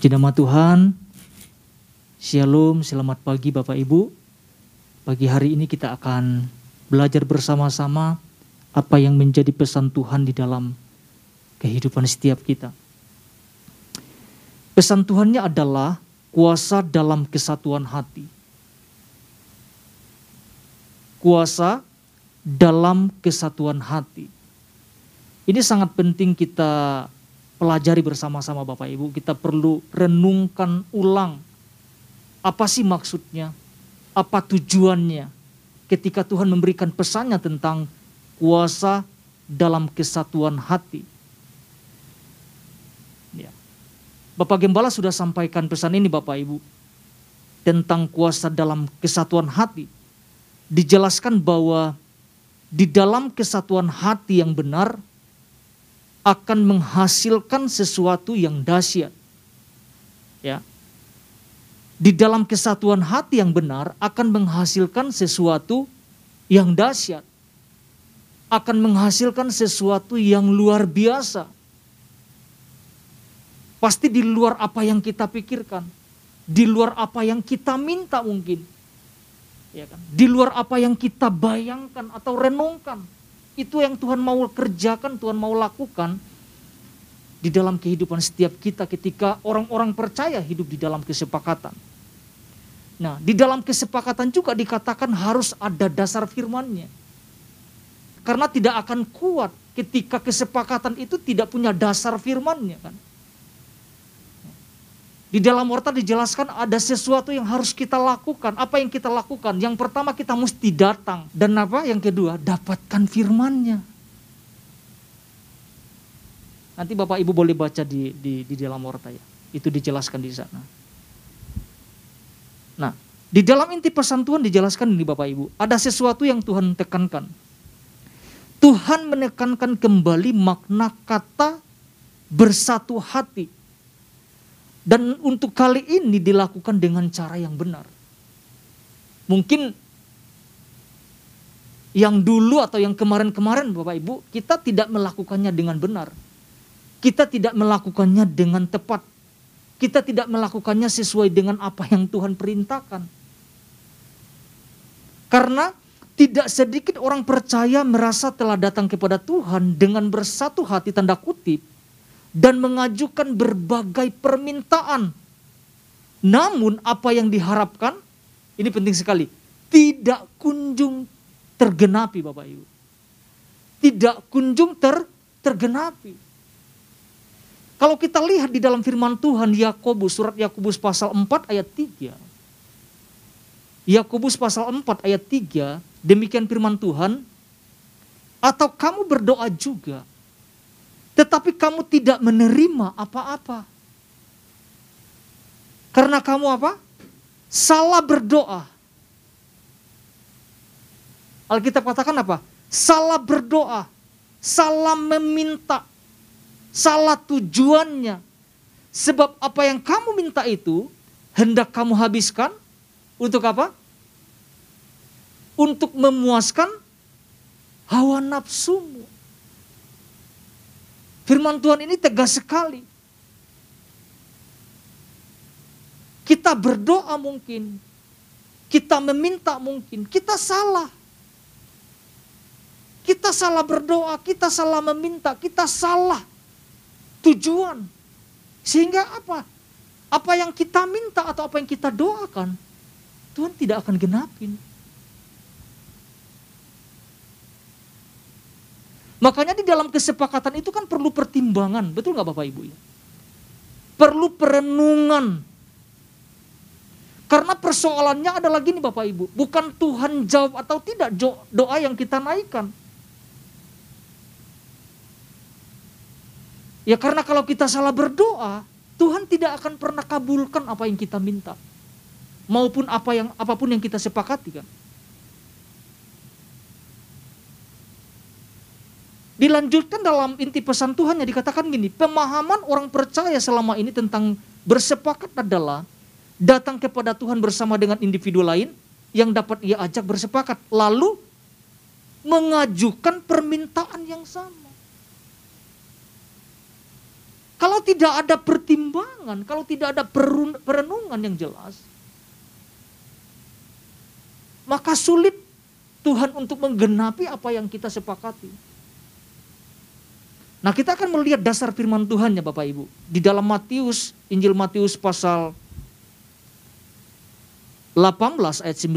Puji nama Tuhan. Shalom, selamat pagi Bapak Ibu. Pagi hari ini kita akan belajar bersama-sama apa yang menjadi pesan Tuhan di dalam kehidupan setiap kita. Pesan Tuhannya adalah kuasa dalam kesatuan hati. Kuasa dalam kesatuan hati. Ini sangat penting kita pelajari bersama-sama Bapak Ibu. Kita perlu renungkan ulang apa sih maksudnya, apa tujuannya ketika Tuhan memberikan pesannya tentang kuasa dalam kesatuan hati. Ya. Bapak Gembala sudah sampaikan pesan ini Bapak Ibu tentang kuasa dalam kesatuan hati. Dijelaskan bahwa di dalam kesatuan hati yang benar, akan menghasilkan sesuatu yang dahsyat. Ya. Di dalam kesatuan hati yang benar akan menghasilkan sesuatu yang dahsyat. Akan menghasilkan sesuatu yang luar biasa. Pasti di luar apa yang kita pikirkan. Di luar apa yang kita minta mungkin. Ya kan? Di luar apa yang kita bayangkan atau renungkan itu yang Tuhan mau kerjakan, Tuhan mau lakukan di dalam kehidupan setiap kita ketika orang-orang percaya hidup di dalam kesepakatan. Nah, di dalam kesepakatan juga dikatakan harus ada dasar firmannya. Karena tidak akan kuat ketika kesepakatan itu tidak punya dasar firmannya kan. Di dalam warta dijelaskan ada sesuatu yang harus kita lakukan. Apa yang kita lakukan? Yang pertama kita mesti datang. Dan apa? Yang kedua, dapatkan firmannya. Nanti Bapak Ibu boleh baca di, di, di dalam warta ya. Itu dijelaskan di sana. Nah, di dalam inti pesan Tuhan dijelaskan ini Bapak Ibu. Ada sesuatu yang Tuhan tekankan. Tuhan menekankan kembali makna kata bersatu hati dan untuk kali ini dilakukan dengan cara yang benar. Mungkin yang dulu atau yang kemarin-kemarin Bapak Ibu, kita tidak melakukannya dengan benar. Kita tidak melakukannya dengan tepat. Kita tidak melakukannya sesuai dengan apa yang Tuhan perintahkan. Karena tidak sedikit orang percaya merasa telah datang kepada Tuhan dengan bersatu hati tanda kutip dan mengajukan berbagai permintaan. Namun apa yang diharapkan, ini penting sekali, tidak kunjung tergenapi Bapak Ibu. Tidak kunjung ter, tergenapi. Kalau kita lihat di dalam firman Tuhan Yakobus surat Yakobus pasal 4 ayat 3. Yakobus pasal 4 ayat 3, demikian firman Tuhan, atau kamu berdoa juga tetapi kamu tidak menerima apa-apa. Karena kamu apa? Salah berdoa. Alkitab katakan apa? Salah berdoa, salah meminta, salah tujuannya. Sebab apa yang kamu minta itu hendak kamu habiskan untuk apa? Untuk memuaskan hawa nafsumu. Firman Tuhan ini tegas sekali. Kita berdoa mungkin, kita meminta mungkin, kita salah. Kita salah berdoa, kita salah meminta, kita salah tujuan. Sehingga apa? Apa yang kita minta atau apa yang kita doakan, Tuhan tidak akan genapin. Makanya di dalam kesepakatan itu kan perlu pertimbangan, betul nggak Bapak Ibu ya? Perlu perenungan. Karena persoalannya adalah gini Bapak Ibu, bukan Tuhan jawab atau tidak doa yang kita naikkan. Ya karena kalau kita salah berdoa, Tuhan tidak akan pernah kabulkan apa yang kita minta. Maupun apa yang apa pun yang kita sepakati kan. Dilanjutkan dalam inti pesan Tuhan yang dikatakan gini, pemahaman orang percaya selama ini tentang bersepakat adalah datang kepada Tuhan bersama dengan individu lain yang dapat ia ajak bersepakat. Lalu mengajukan permintaan yang sama. Kalau tidak ada pertimbangan, kalau tidak ada perenungan yang jelas, maka sulit Tuhan untuk menggenapi apa yang kita sepakati. Nah kita akan melihat dasar firman Tuhan ya Bapak Ibu. Di dalam Matius, Injil Matius pasal 18 ayat 19.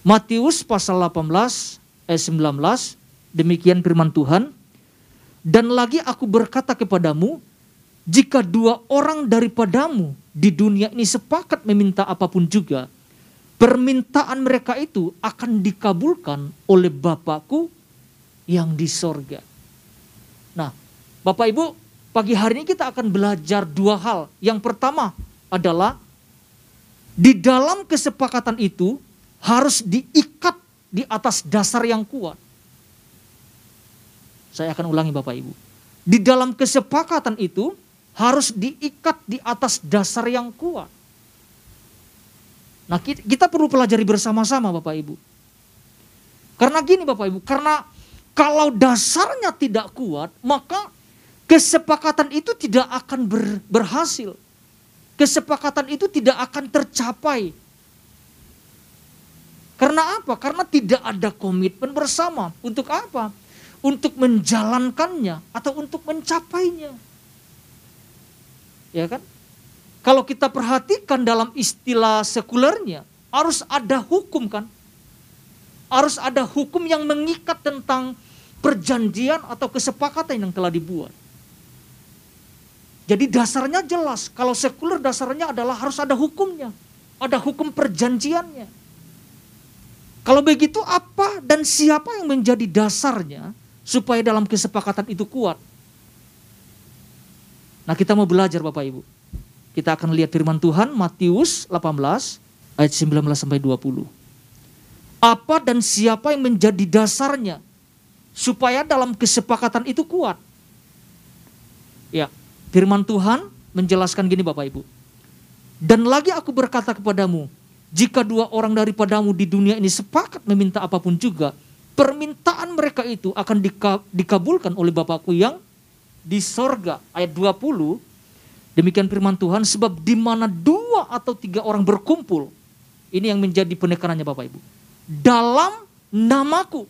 Matius pasal 18 ayat 19. Demikian firman Tuhan. Dan lagi aku berkata kepadamu, jika dua orang daripadamu di dunia ini sepakat meminta apa pun juga, permintaan mereka itu akan dikabulkan oleh Bapakku yang di sorga. Bapak Ibu, pagi hari ini kita akan belajar dua hal. Yang pertama adalah di dalam kesepakatan itu harus diikat di atas dasar yang kuat. Saya akan ulangi Bapak Ibu. Di dalam kesepakatan itu harus diikat di atas dasar yang kuat. Nah kita perlu pelajari bersama-sama Bapak Ibu. Karena gini Bapak Ibu, karena kalau dasarnya tidak kuat, maka kesepakatan itu tidak akan ber, berhasil. Kesepakatan itu tidak akan tercapai. Karena apa? Karena tidak ada komitmen bersama. Untuk apa? Untuk menjalankannya atau untuk mencapainya ya kan? Kalau kita perhatikan dalam istilah sekulernya, harus ada hukum kan? Harus ada hukum yang mengikat tentang perjanjian atau kesepakatan yang telah dibuat. Jadi dasarnya jelas, kalau sekuler dasarnya adalah harus ada hukumnya, ada hukum perjanjiannya. Kalau begitu apa dan siapa yang menjadi dasarnya supaya dalam kesepakatan itu kuat? Nah kita mau belajar Bapak Ibu. Kita akan lihat firman Tuhan Matius 18 ayat 19 sampai 20. Apa dan siapa yang menjadi dasarnya supaya dalam kesepakatan itu kuat? Ya, firman Tuhan menjelaskan gini Bapak Ibu. Dan lagi aku berkata kepadamu, jika dua orang daripadamu di dunia ini sepakat meminta apa pun juga, permintaan mereka itu akan dikabulkan oleh Bapakku yang di sorga ayat 20 demikian firman Tuhan sebab di mana dua atau tiga orang berkumpul ini yang menjadi penekanannya Bapak Ibu dalam namaku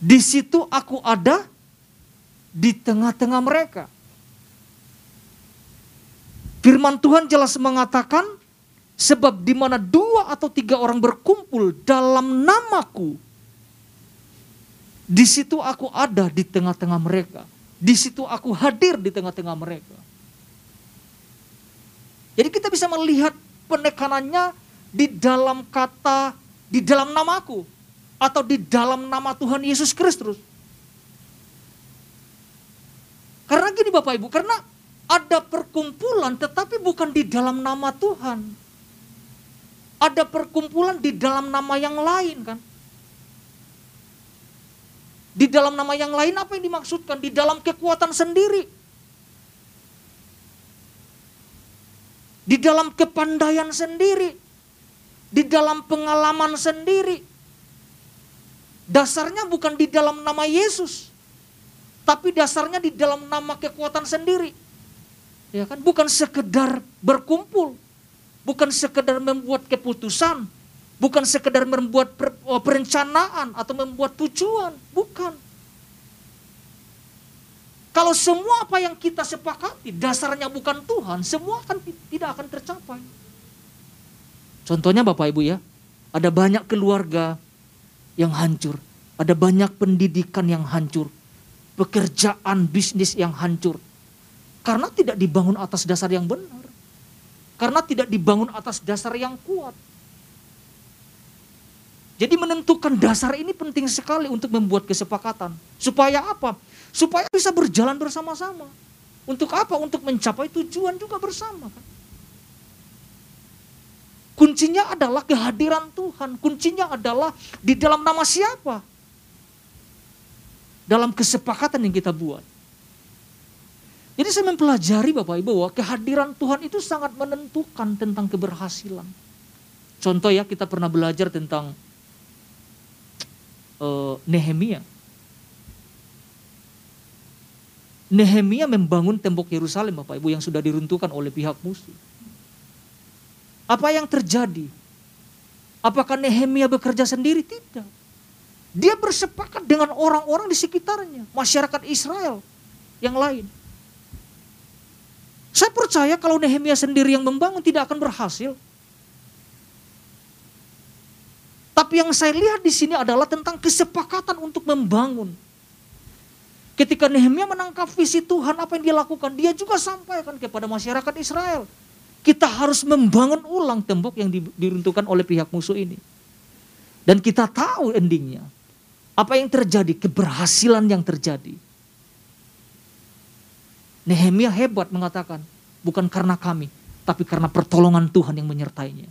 di situ aku ada di tengah-tengah mereka firman Tuhan jelas mengatakan sebab di mana dua atau tiga orang berkumpul dalam namaku di situ aku ada di tengah-tengah mereka. Di situ aku hadir di tengah-tengah mereka. Jadi kita bisa melihat penekanannya di dalam kata, di dalam namaku. Atau di dalam nama Tuhan Yesus Kristus. Karena gini Bapak Ibu, karena ada perkumpulan tetapi bukan di dalam nama Tuhan. Ada perkumpulan di dalam nama yang lain kan. Di dalam nama yang lain apa yang dimaksudkan? Di dalam kekuatan sendiri. Di dalam kepandaian sendiri. Di dalam pengalaman sendiri. Dasarnya bukan di dalam nama Yesus. Tapi dasarnya di dalam nama kekuatan sendiri. Ya kan? Bukan sekedar berkumpul. Bukan sekedar membuat keputusan Bukan sekedar membuat oh, perencanaan atau membuat tujuan. Bukan. Kalau semua apa yang kita sepakati dasarnya bukan Tuhan, semua akan tidak akan tercapai. Contohnya Bapak Ibu ya, ada banyak keluarga yang hancur, ada banyak pendidikan yang hancur, pekerjaan bisnis yang hancur. Karena tidak dibangun atas dasar yang benar. Karena tidak dibangun atas dasar yang kuat. Jadi menentukan dasar ini penting sekali untuk membuat kesepakatan. Supaya apa? Supaya bisa berjalan bersama-sama. Untuk apa? Untuk mencapai tujuan juga bersama. Kuncinya adalah kehadiran Tuhan. Kuncinya adalah di dalam nama siapa? Dalam kesepakatan yang kita buat. Jadi saya mempelajari Bapak Ibu bahwa kehadiran Tuhan itu sangat menentukan tentang keberhasilan. Contoh ya kita pernah belajar tentang uh, Nehemia. Nehemia membangun tembok Yerusalem Bapak Ibu yang sudah diruntuhkan oleh pihak musuh. Apa yang terjadi? Apakah Nehemia bekerja sendiri? Tidak. Dia bersepakat dengan orang-orang di sekitarnya, masyarakat Israel yang lain. Saya percaya kalau Nehemia sendiri yang membangun tidak akan berhasil. Tapi yang saya lihat di sini adalah tentang kesepakatan untuk membangun. Ketika Nehemia menangkap visi Tuhan, apa yang dia lakukan? Dia juga sampaikan kepada masyarakat Israel. Kita harus membangun ulang tembok yang diruntuhkan oleh pihak musuh ini. Dan kita tahu endingnya. Apa yang terjadi? Keberhasilan yang terjadi. Nehemia hebat mengatakan, bukan karena kami, tapi karena pertolongan Tuhan yang menyertainya.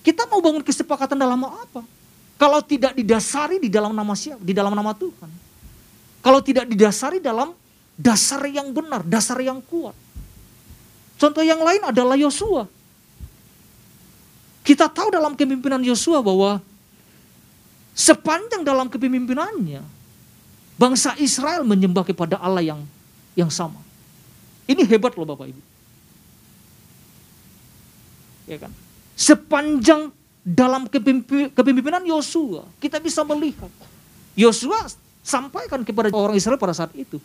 Kita mau bangun kesepakatan dalam apa? Kalau tidak didasari di dalam nama siapa? Di dalam nama Tuhan. Kalau tidak didasari dalam dasar yang benar, dasar yang kuat. Contoh yang lain adalah Yosua. Kita tahu dalam kepemimpinan Yosua bahwa Sepanjang dalam kepemimpinannya, bangsa Israel menyembah kepada Allah yang yang sama. Ini hebat loh Bapak Ibu. Ya kan? Sepanjang dalam kepemimpinan Yosua, kita bisa melihat Yosua sampaikan kepada orang Israel pada saat itu,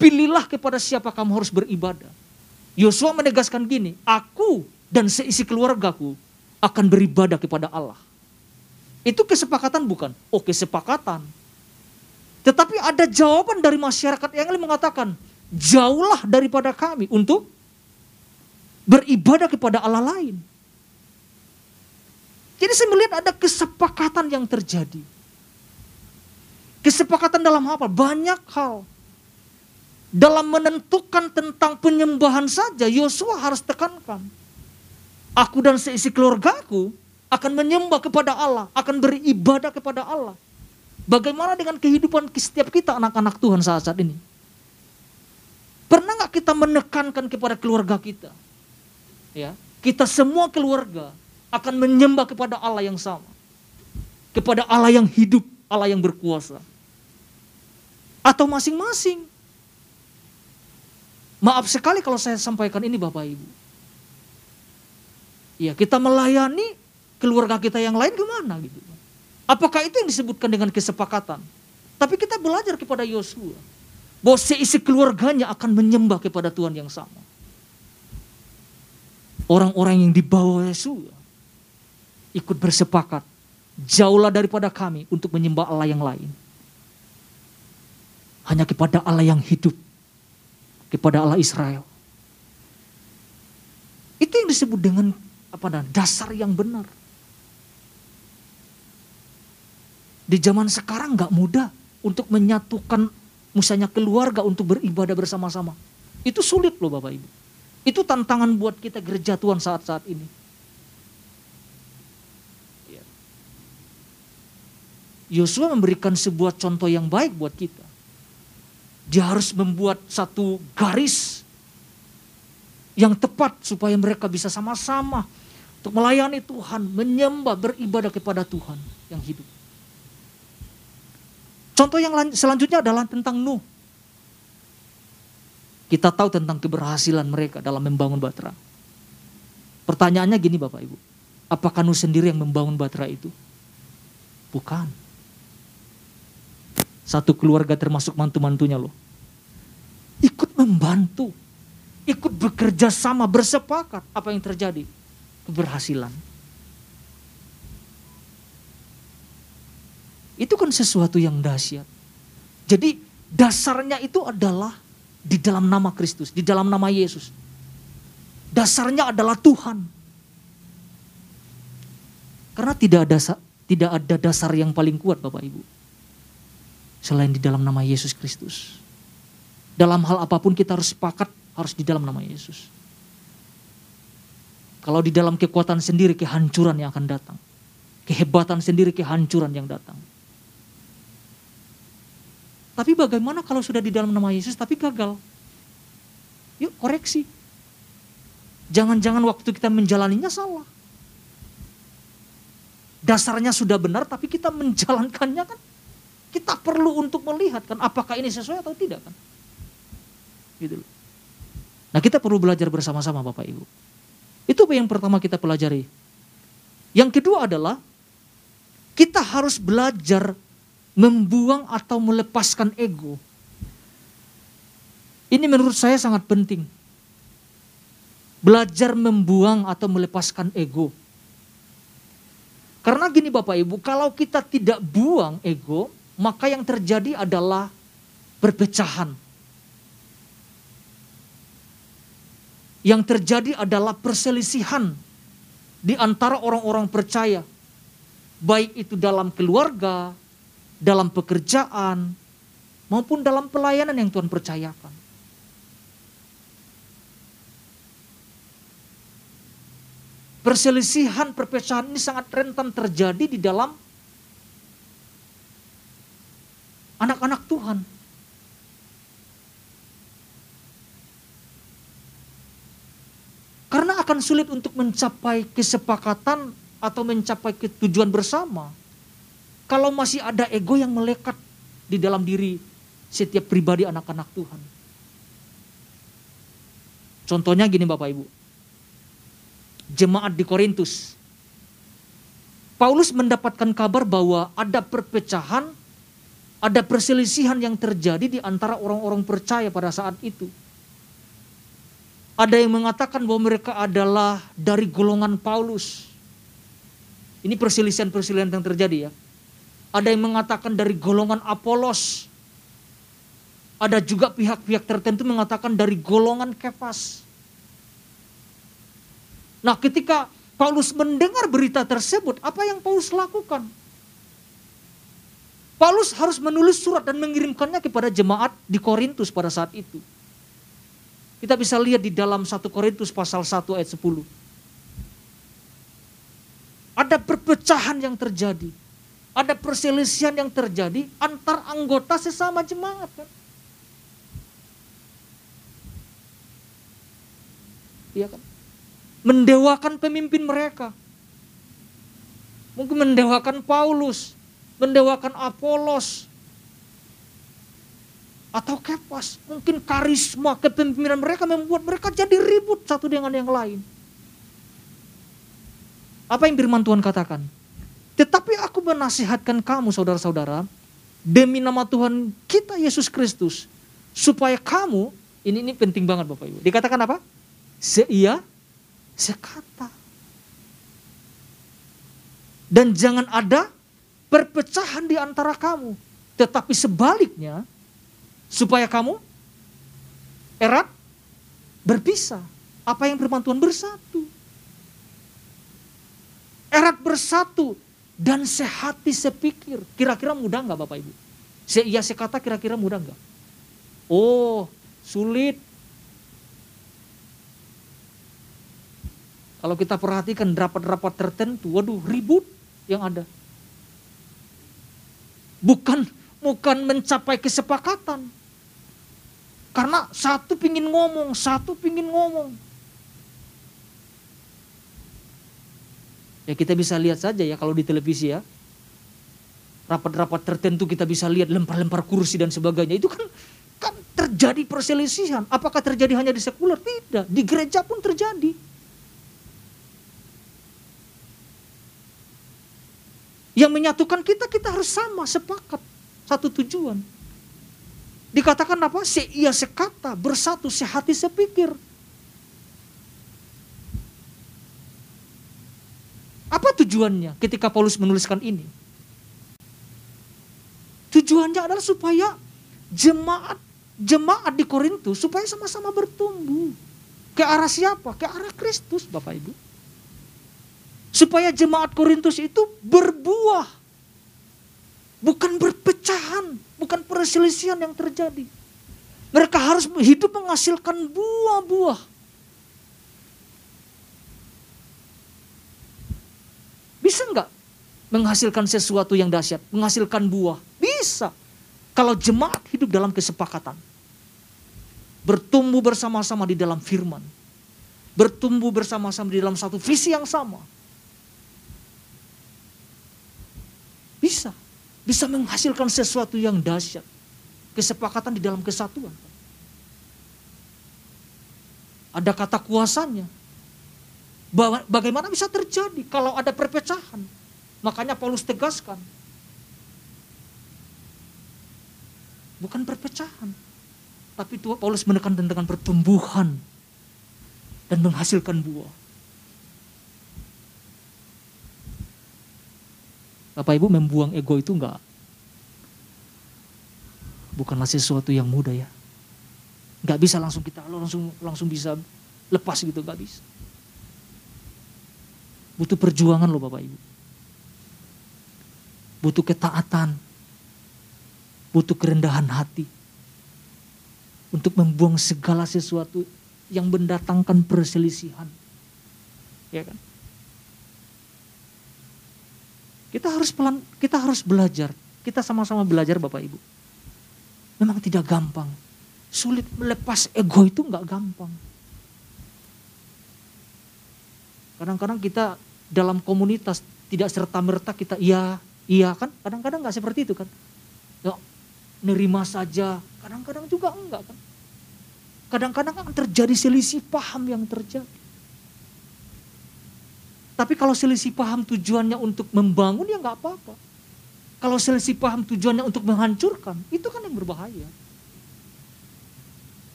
pilihlah kepada siapa kamu harus beribadah. Yosua menegaskan gini, aku dan seisi keluargaku akan beribadah kepada Allah. Itu kesepakatan bukan? Oh kesepakatan. Tetapi ada jawaban dari masyarakat yang lain mengatakan, jauhlah daripada kami untuk beribadah kepada Allah lain. Jadi saya melihat ada kesepakatan yang terjadi. Kesepakatan dalam apa? Banyak hal. Dalam menentukan tentang penyembahan saja, Yosua harus tekankan. Aku dan seisi keluargaku akan menyembah kepada Allah, akan beribadah kepada Allah. Bagaimana dengan kehidupan setiap kita anak-anak Tuhan saat-saat ini? Pernah nggak kita menekankan kepada keluarga kita? Ya, kita semua keluarga akan menyembah kepada Allah yang sama. Kepada Allah yang hidup, Allah yang berkuasa. Atau masing-masing. Maaf sekali kalau saya sampaikan ini Bapak Ibu. Ya, kita melayani keluarga kita yang lain gimana gitu. Apakah itu yang disebutkan dengan kesepakatan? Tapi kita belajar kepada Yosua bahwa seisi keluarganya akan menyembah kepada Tuhan yang sama. Orang-orang yang dibawa Yosua ikut bersepakat, jauhlah daripada kami untuk menyembah Allah yang lain. Hanya kepada Allah yang hidup, kepada Allah Israel. Itu yang disebut dengan apa dasar yang benar. Di zaman sekarang nggak mudah untuk menyatukan misalnya keluarga untuk beribadah bersama-sama. Itu sulit loh Bapak Ibu. Itu tantangan buat kita gereja Tuhan saat-saat ini. Ya. Yosua memberikan sebuah contoh yang baik buat kita. Dia harus membuat satu garis yang tepat supaya mereka bisa sama-sama untuk melayani Tuhan, menyembah, beribadah kepada Tuhan yang hidup. Contoh yang selanjutnya adalah tentang Nuh. Kita tahu tentang keberhasilan mereka dalam membangun Batra. Pertanyaannya gini Bapak Ibu, apakah Nuh sendiri yang membangun Batra itu? Bukan. Satu keluarga termasuk mantu-mantunya loh. Ikut membantu, ikut bekerja sama, bersepakat. Apa yang terjadi? Keberhasilan. Itu kan sesuatu yang dahsyat. Jadi dasarnya itu adalah di dalam nama Kristus, di dalam nama Yesus. Dasarnya adalah Tuhan. Karena tidak ada tidak ada dasar yang paling kuat Bapak Ibu. Selain di dalam nama Yesus Kristus. Dalam hal apa pun kita harus sepakat harus di dalam nama Yesus. Kalau di dalam kekuatan sendiri kehancuran yang akan datang. Kehebatan sendiri kehancuran yang datang. Tapi bagaimana kalau sudah di dalam nama Yesus tapi gagal? Yuk koreksi. Jangan-jangan waktu kita menjalaninya salah. Dasarnya sudah benar tapi kita menjalankannya kan Kita perlu untuk melihat kan apakah ini sesuai atau tidak kan. Gitu. Nah kita perlu belajar bersama-sama Bapak Ibu. Itu yang pertama kita pelajari. Yang kedua adalah kita harus belajar membuang atau melepaskan ego. Ini menurut saya sangat penting. Belajar membuang atau melepaskan ego. Karena gini Bapak Ibu, kalau kita tidak buang ego, maka yang terjadi adalah perpecahan. Yang terjadi adalah perselisihan di antara orang-orang percaya. Baik itu dalam keluarga, dalam pekerjaan, maupun dalam pelayanan yang Tuhan percayakan. Perselisihan, perpecahan ini sangat rentan terjadi di dalam anak-anak Tuhan. Karena akan sulit untuk mencapai kesepakatan atau mencapai tujuan bersama. Kalau masih ada ego yang melekat di dalam diri setiap pribadi anak-anak Tuhan. Contohnya gini Bapak Ibu. Jemaat di Korintus. Paulus mendapatkan kabar bahwa ada perpecahan ada perselisihan yang terjadi di antara orang-orang percaya pada saat itu. Ada yang mengatakan bahwa mereka adalah dari golongan Paulus. Ini perselisihan-perselisihan yang terjadi ya. Ada yang mengatakan dari golongan Apolos. Ada juga pihak-pihak tertentu mengatakan dari golongan Kefas. Nah ketika Paulus mendengar berita tersebut, apa yang Paulus lakukan? Paulus harus menulis surat dan mengirimkannya kepada jemaat di Korintus pada saat itu. Kita bisa lihat di dalam 1 Korintus pasal 1 ayat 10. Ada perpecahan yang terjadi. Ada perselisihan yang terjadi antar anggota sesama jemaat. Kan? Iya kan? Mendewakan pemimpin mereka. Mungkin mendewakan Paulus mendewakan Apolos atau Kepas. Mungkin karisma kepemimpinan mereka membuat mereka jadi ribut satu dengan yang lain. Apa yang firman Tuhan katakan? Tetapi aku menasihatkan kamu saudara-saudara demi nama Tuhan kita Yesus Kristus supaya kamu ini ini penting banget Bapak Ibu. Dikatakan apa? Seia sekata. Dan jangan ada perpecahan di antara kamu. Tetapi sebaliknya, supaya kamu erat berpisah. Apa yang firman Tuhan bersatu. Erat bersatu dan sehati sepikir. Kira-kira mudah nggak Bapak Ibu? Se iya sekata kira-kira mudah nggak? Oh, sulit. Kalau kita perhatikan rapat-rapat tertentu, waduh ribut yang ada bukan bukan mencapai kesepakatan. Karena satu pingin ngomong, satu pingin ngomong. Ya kita bisa lihat saja ya kalau di televisi ya. Rapat-rapat tertentu kita bisa lihat lempar-lempar kursi dan sebagainya. Itu kan kan terjadi perselisihan. Apakah terjadi hanya di sekuler? Tidak. Di gereja pun terjadi. Yang menyatukan kita, kita harus sama, sepakat. Satu tujuan. Dikatakan apa? Se ia sekata, bersatu, sehati, sepikir. Apa tujuannya ketika Paulus menuliskan ini? Tujuannya adalah supaya jemaat jemaat di Korintus supaya sama-sama bertumbuh. Ke arah siapa? Ke arah Kristus, Bapak Ibu. Supaya jemaat Korintus itu berbuah. Bukan berpecahan, bukan perselisihan yang terjadi. Mereka harus hidup menghasilkan buah-buah. Bisa nggak menghasilkan sesuatu yang dahsyat, menghasilkan buah? Bisa. Kalau jemaat hidup dalam kesepakatan. Bertumbuh bersama-sama di dalam firman. Bertumbuh bersama-sama di dalam satu visi yang sama. Bisa. bisa menghasilkan sesuatu yang dahsyat. Kesepakatan di dalam kesatuan. Ada kata kuasanya. Bagaimana bisa terjadi kalau ada perpecahan? Makanya Paulus tegaskan. Bukan perpecahan. Tapi Tuhan Paulus menekan tentang pertumbuhan dan menghasilkan buah. Bapak Ibu membuang ego itu enggak bukanlah sesuatu yang mudah ya. Enggak bisa langsung kita langsung langsung bisa lepas gitu enggak bisa. Butuh perjuangan loh Bapak Ibu. Butuh ketaatan. Butuh kerendahan hati. Untuk membuang segala sesuatu yang mendatangkan perselisihan. Ya kan? Kita harus pelan, kita harus belajar. Kita sama-sama belajar Bapak Ibu. Memang tidak gampang. Sulit melepas ego itu nggak gampang. Kadang-kadang kita dalam komunitas tidak serta merta kita iya iya kan. Kadang-kadang nggak seperti itu kan. Ya, nerima saja. Kadang-kadang juga enggak kan. Kadang-kadang kan terjadi selisih paham yang terjadi. Tapi kalau selisih paham tujuannya untuk membangun ya nggak apa-apa. Kalau selisih paham tujuannya untuk menghancurkan, itu kan yang berbahaya.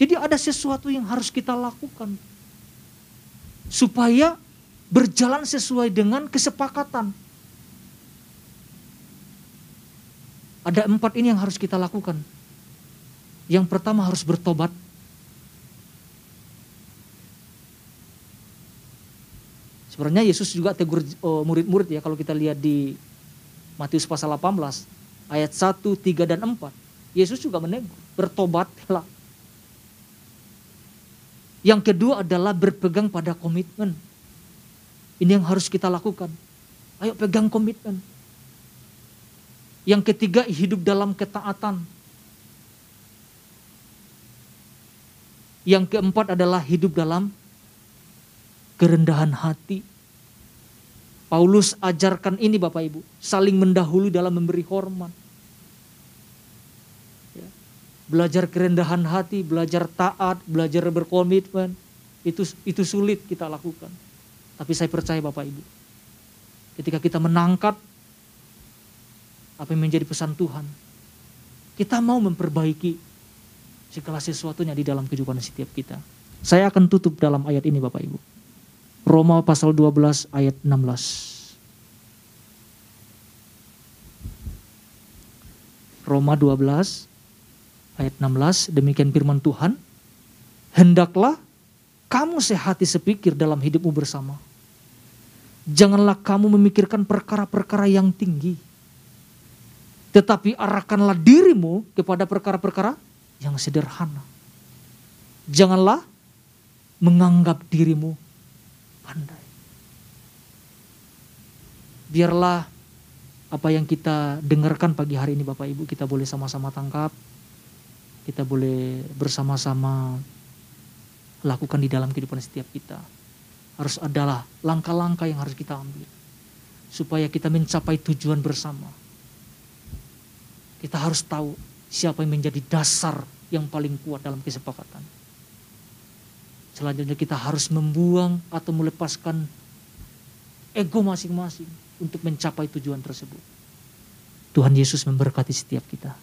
Jadi ada sesuatu yang harus kita lakukan. Supaya berjalan sesuai dengan kesepakatan. Ada empat ini yang harus kita lakukan. Yang pertama harus bertobat. Sebenarnya Yesus juga tegur oh, murid-murid ya kalau kita lihat di Matius pasal 18 ayat 1, 3 dan 4. Yesus juga menegur, bertobatlah. Yang kedua adalah berpegang pada komitmen. Ini yang harus kita lakukan. Ayo pegang komitmen. Yang ketiga hidup dalam ketaatan. Yang keempat adalah hidup dalam kerendahan hati. Paulus ajarkan ini Bapak Ibu, saling mendahului dalam memberi hormat. Ya. Belajar kerendahan hati, belajar taat, belajar berkomitmen, itu itu sulit kita lakukan. Tapi saya percaya Bapak Ibu, ketika kita menangkap apa yang menjadi pesan Tuhan, kita mau memperbaiki segala sesuatunya di dalam kehidupan setiap kita. Saya akan tutup dalam ayat ini Bapak Ibu. Roma pasal 12 ayat 16. Roma 12 ayat 16 demikian firman Tuhan hendaklah kamu sehati sepikir dalam hidupmu bersama janganlah kamu memikirkan perkara-perkara yang tinggi tetapi arahkanlah dirimu kepada perkara-perkara yang sederhana janganlah menganggap dirimu pandai. Biarlah apa yang kita dengarkan pagi hari ini Bapak Ibu kita boleh sama-sama tangkap. Kita boleh bersama-sama lakukan di dalam kehidupan setiap kita. Harus adalah langkah-langkah yang harus kita ambil. Supaya kita mencapai tujuan bersama. Kita harus tahu siapa yang menjadi dasar yang paling kuat dalam kesepakatan. Selanjutnya kita harus membuang atau melepaskan ego masing-masing untuk mencapai tujuan tersebut. Tuhan Yesus memberkati setiap kita.